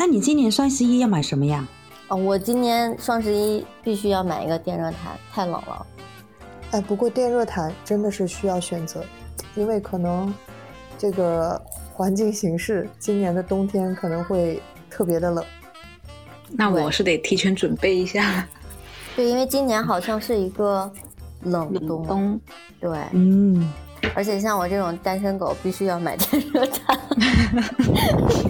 那你今年双十一要买什么呀？啊，我今年双十一必须要买一个电热毯，太冷了。哎，不过电热毯真的是需要选择，因为可能这个环境形势，今年的冬天可能会特别的冷。那我是得提前准备一下。对，因为今年好像是一个冷冬。对，嗯。而且像我这种单身狗，必须要买电热毯。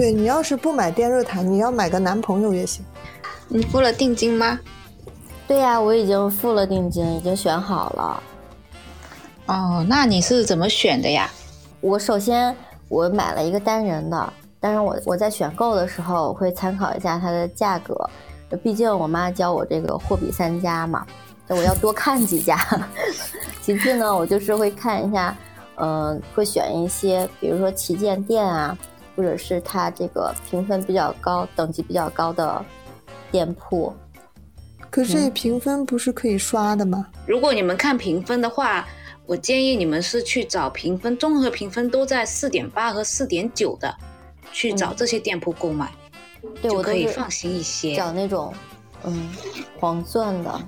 对你要是不买电热毯，你要买个男朋友也行。你付了定金吗？对呀，我已经付了定金，已经选好了。哦，那你是怎么选的呀？我首先我买了一个单人的，但是我我在选购的时候会参考一下它的价格，毕竟我妈教我这个货比三家嘛。我要多看几家，其次呢，我就是会看一下，嗯，会选一些，比如说旗舰店啊，或者是它这个评分比较高、等级比较高的店铺。可是评分不是可以刷的吗？如果你们看评分的话，我建议你们是去找评分综合评分都在四点八和四点九的，去找这些店铺购买，就可以放心一些。找那种，嗯，黄钻的。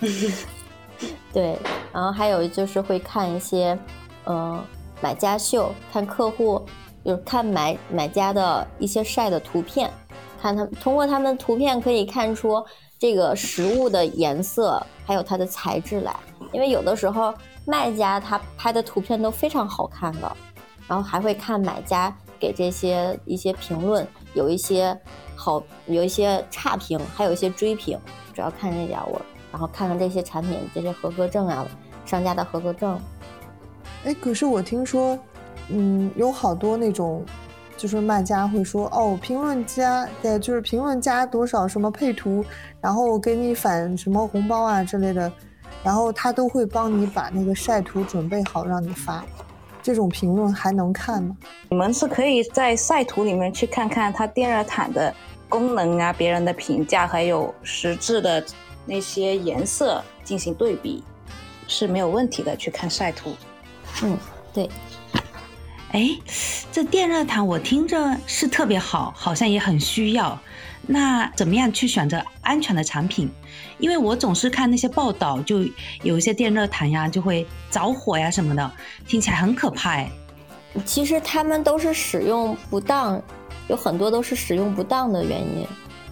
对，然后还有就是会看一些，呃，买家秀，看客户，就是看买买家的一些晒的图片，看他通过他们图片可以看出这个实物的颜色，还有它的材质来。因为有的时候卖家他拍的图片都非常好看的，然后还会看买家给这些一些评论，有一些好，有一些差评，还有一些追评。主要看这点我，然后看看这些产品这些合格证啊，商家的合格证。哎，可是我听说，嗯，有好多那种，就是卖家会说，哦，评论加，对，就是评论加多少什么配图，然后给你返什么红包啊之类的，然后他都会帮你把那个晒图准备好让你发。这种评论还能看吗？你们是可以在晒图里面去看看它电热毯的。功能啊，别人的评价，还有实质的那些颜色进行对比，是没有问题的。去看晒图，嗯，对。哎，这电热毯我听着是特别好，好像也很需要。那怎么样去选择安全的产品？因为我总是看那些报道，就有一些电热毯呀就会着火呀什么的，听起来很可怕。哎，其实他们都是使用不当。有很多都是使用不当的原因，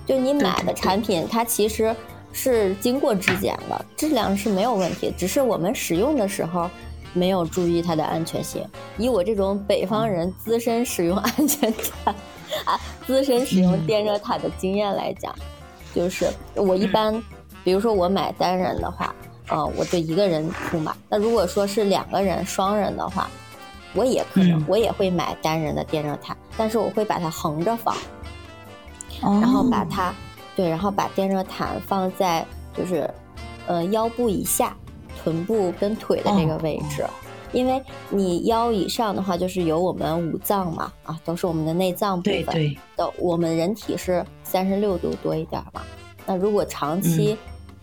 就你买的产品，它其实是经过质检的，质量是没有问题，只是我们使用的时候没有注意它的安全性。以我这种北方人资深使用安全毯 啊，资深使用电热毯的经验来讲，就是我一般，比如说我买单人的话，呃，我就一个人付嘛。那如果说是两个人、双人的话。我也可能，我也会买单人的电热毯，但是我会把它横着放，然后把它，对，然后把电热毯放在就是，呃，腰部以下，臀部跟腿的这个位置，因为你腰以上的话，就是有我们五脏嘛，啊，都是我们的内脏部分的，我们人体是三十六度多一点嘛，那如果长期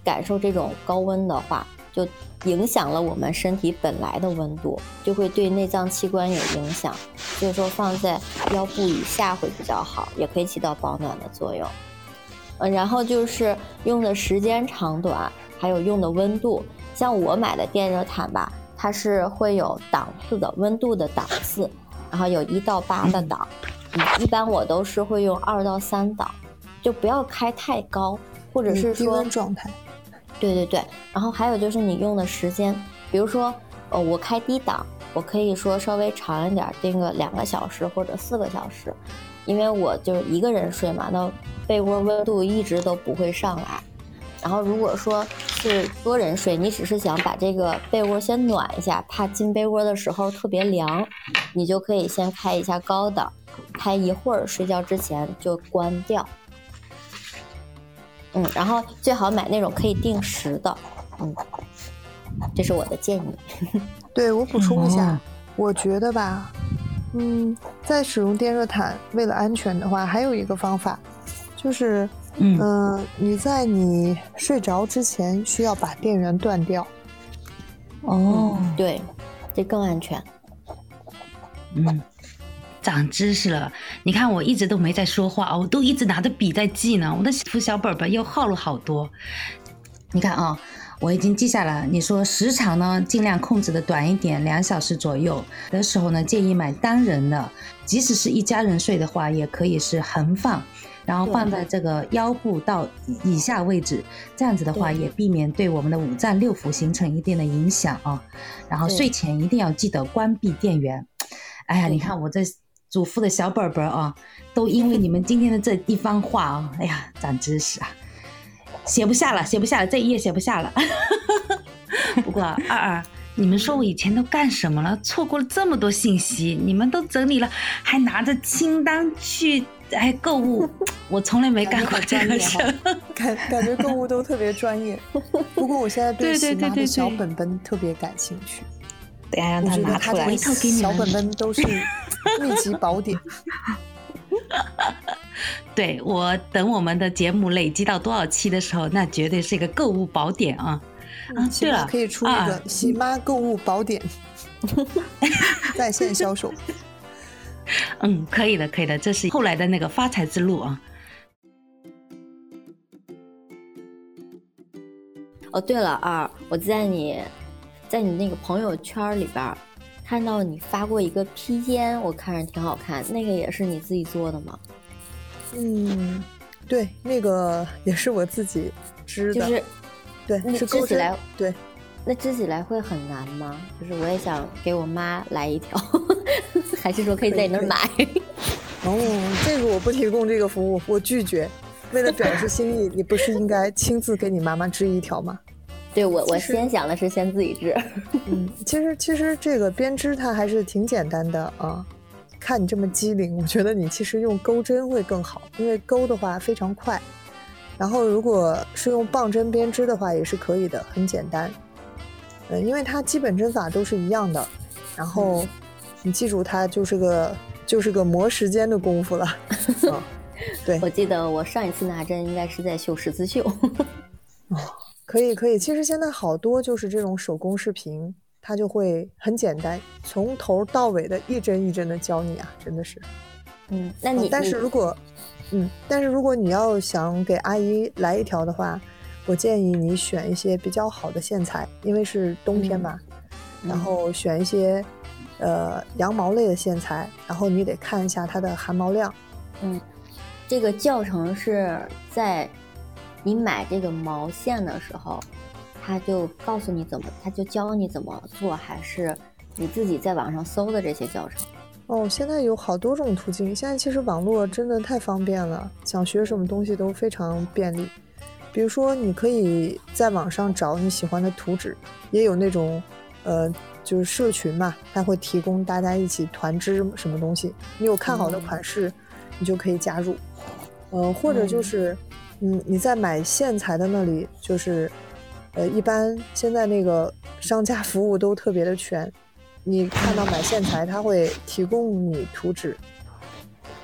感受这种高温的话，就。影响了我们身体本来的温度，就会对内脏器官有影响。所以说放在腰部以下会比较好，也可以起到保暖的作用。嗯，然后就是用的时间长短，还有用的温度。像我买的电热毯吧，它是会有档次的温度的档次，然后有一到八的档。嗯，一般我都是会用二到三档，就不要开太高，或者是说状态。对对对，然后还有就是你用的时间，比如说，呃，我开低档，我可以说稍微长一点，定个两个小时或者四个小时，因为我就是一个人睡嘛，那被窝温度一直都不会上来。然后如果说是多人睡，你只是想把这个被窝先暖一下，怕进被窝的时候特别凉，你就可以先开一下高档，开一会儿，睡觉之前就关掉。嗯，然后最好买那种可以定时的，嗯，这是我的建议。对我补充一下，我觉得吧，嗯，在使用电热毯为了安全的话，还有一个方法，就是，嗯，你在你睡着之前需要把电源断掉。哦，对，这更安全。嗯，长知识了。你看我一直都没在说话，我都一直拿着笔在记呢。我的福小本本又耗了好多。你看啊，我已经记下了。你说时长呢，尽量控制的短一点，两小时左右的时候呢，建议买单人的。即使是一家人睡的话，也可以是横放。然后放在这个腰部到以下位置，这样子的话也避免对我们的五脏六腑形成一定的影响啊。然后睡前一定要记得关闭电源。哎呀，你看我这祖父的小本本啊，都因为你们今天的这一番话啊，哎呀，长知识啊，写不下了，写不下了，这一页写不下了。不过二二，你们说我以前都干什么了？错过了这么多信息，你们都整理了，还拿着清单去。哎，购物我从来没干过这样的事，感感觉购物都特别专业。不过我现在对喜妈的小本本特别感兴趣，等下让他拿出来，小本本都是秘籍宝典。对我等我们的节目累积到多少期的时候，那绝对是一个购物宝典啊！啊，对了，可以出一个喜妈购物宝典，在线销售。嗯，可以的，可以的，这是后来的那个发财之路啊。哦，对了啊，我在你，在你那个朋友圈里边看到你发过一个披肩，我看着挺好看，那个也是你自己做的吗？嗯，对，那个也是我自己织的，就是对，是织起来，对，那织起来会很难吗？就是我也想给我妈来一条。还是说可以在你那儿买？哦，这个我不提供这个服务，我拒绝。为了表示心意，你不是应该亲自给你妈妈织一条吗？对我，我先想的是先自己织。嗯，其实其实这个编织它还是挺简单的啊。看你这么机灵，我觉得你其实用钩针会更好，因为钩的话非常快。然后如果是用棒针编织的话也是可以的，很简单。嗯，因为它基本针法都是一样的。然后。你记住，它就是个就是个磨时间的功夫了。对，我记得我上一次拿针应该是在绣十字绣。哦，可以可以，其实现在好多就是这种手工视频，它就会很简单，从头到尾的一针一针的教你啊，真的是。嗯，那你但是如果嗯，但是如果你要想给阿姨来一条的话，我建议你选一些比较好的线材，因为是冬天嘛，然后选一些。呃，羊毛类的线材，然后你得看一下它的含毛量。嗯，这个教程是在你买这个毛线的时候，他就告诉你怎么，他就教你怎么做，还是你自己在网上搜的这些教程？哦，现在有好多种途径。现在其实网络真的太方便了，想学什么东西都非常便利。比如说，你可以在网上找你喜欢的图纸，也有那种，呃。就是社群嘛，它会提供大家一起团支什么东西。你有看好的款式，你就可以加入。呃，或者就是，嗯，你在买线材的那里，就是，呃，一般现在那个商家服务都特别的全。你看到买线材，他会提供你图纸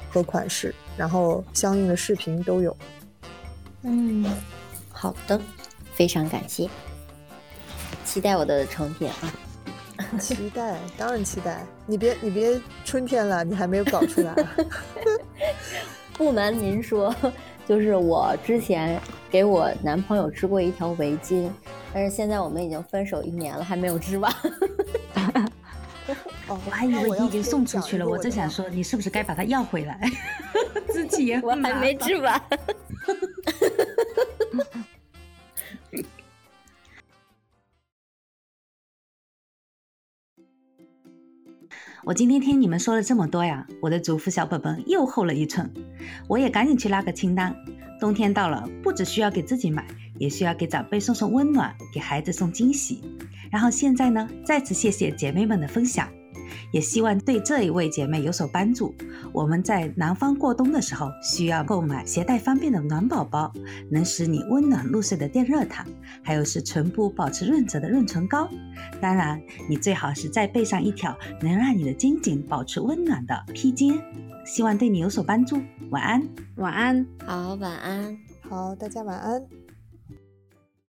和款式，然后相应的视频都有。嗯，好的，非常感谢，期待我的成品啊。期待，当然期待。你别，你别春天了，你还没有搞出来。不瞒您说，就是我之前给我男朋友织过一条围巾，但是现在我们已经分手一年了，还没有织完。哦，我还以为你已经送出去了，我正想说你是不是该把它要回来。自己也我还没织完。我今天听你们说了这么多呀，我的祖父小本本又厚了一寸，我也赶紧去拉个清单。冬天到了，不只需要给自己买，也需要给长辈送送温暖，给孩子送惊喜。然后现在呢，再次谢谢姐妹们的分享。也希望对这一位姐妹有所帮助。我们在南方过冬的时候，需要购买携带方便的暖宝宝，能使你温暖入睡的电热毯，还有是唇部保持润泽的润唇膏。当然，你最好是再备上一条能让你的肩颈保持温暖的披肩。希望对你有所帮助。晚安，晚安，好，晚安，好，大家晚安。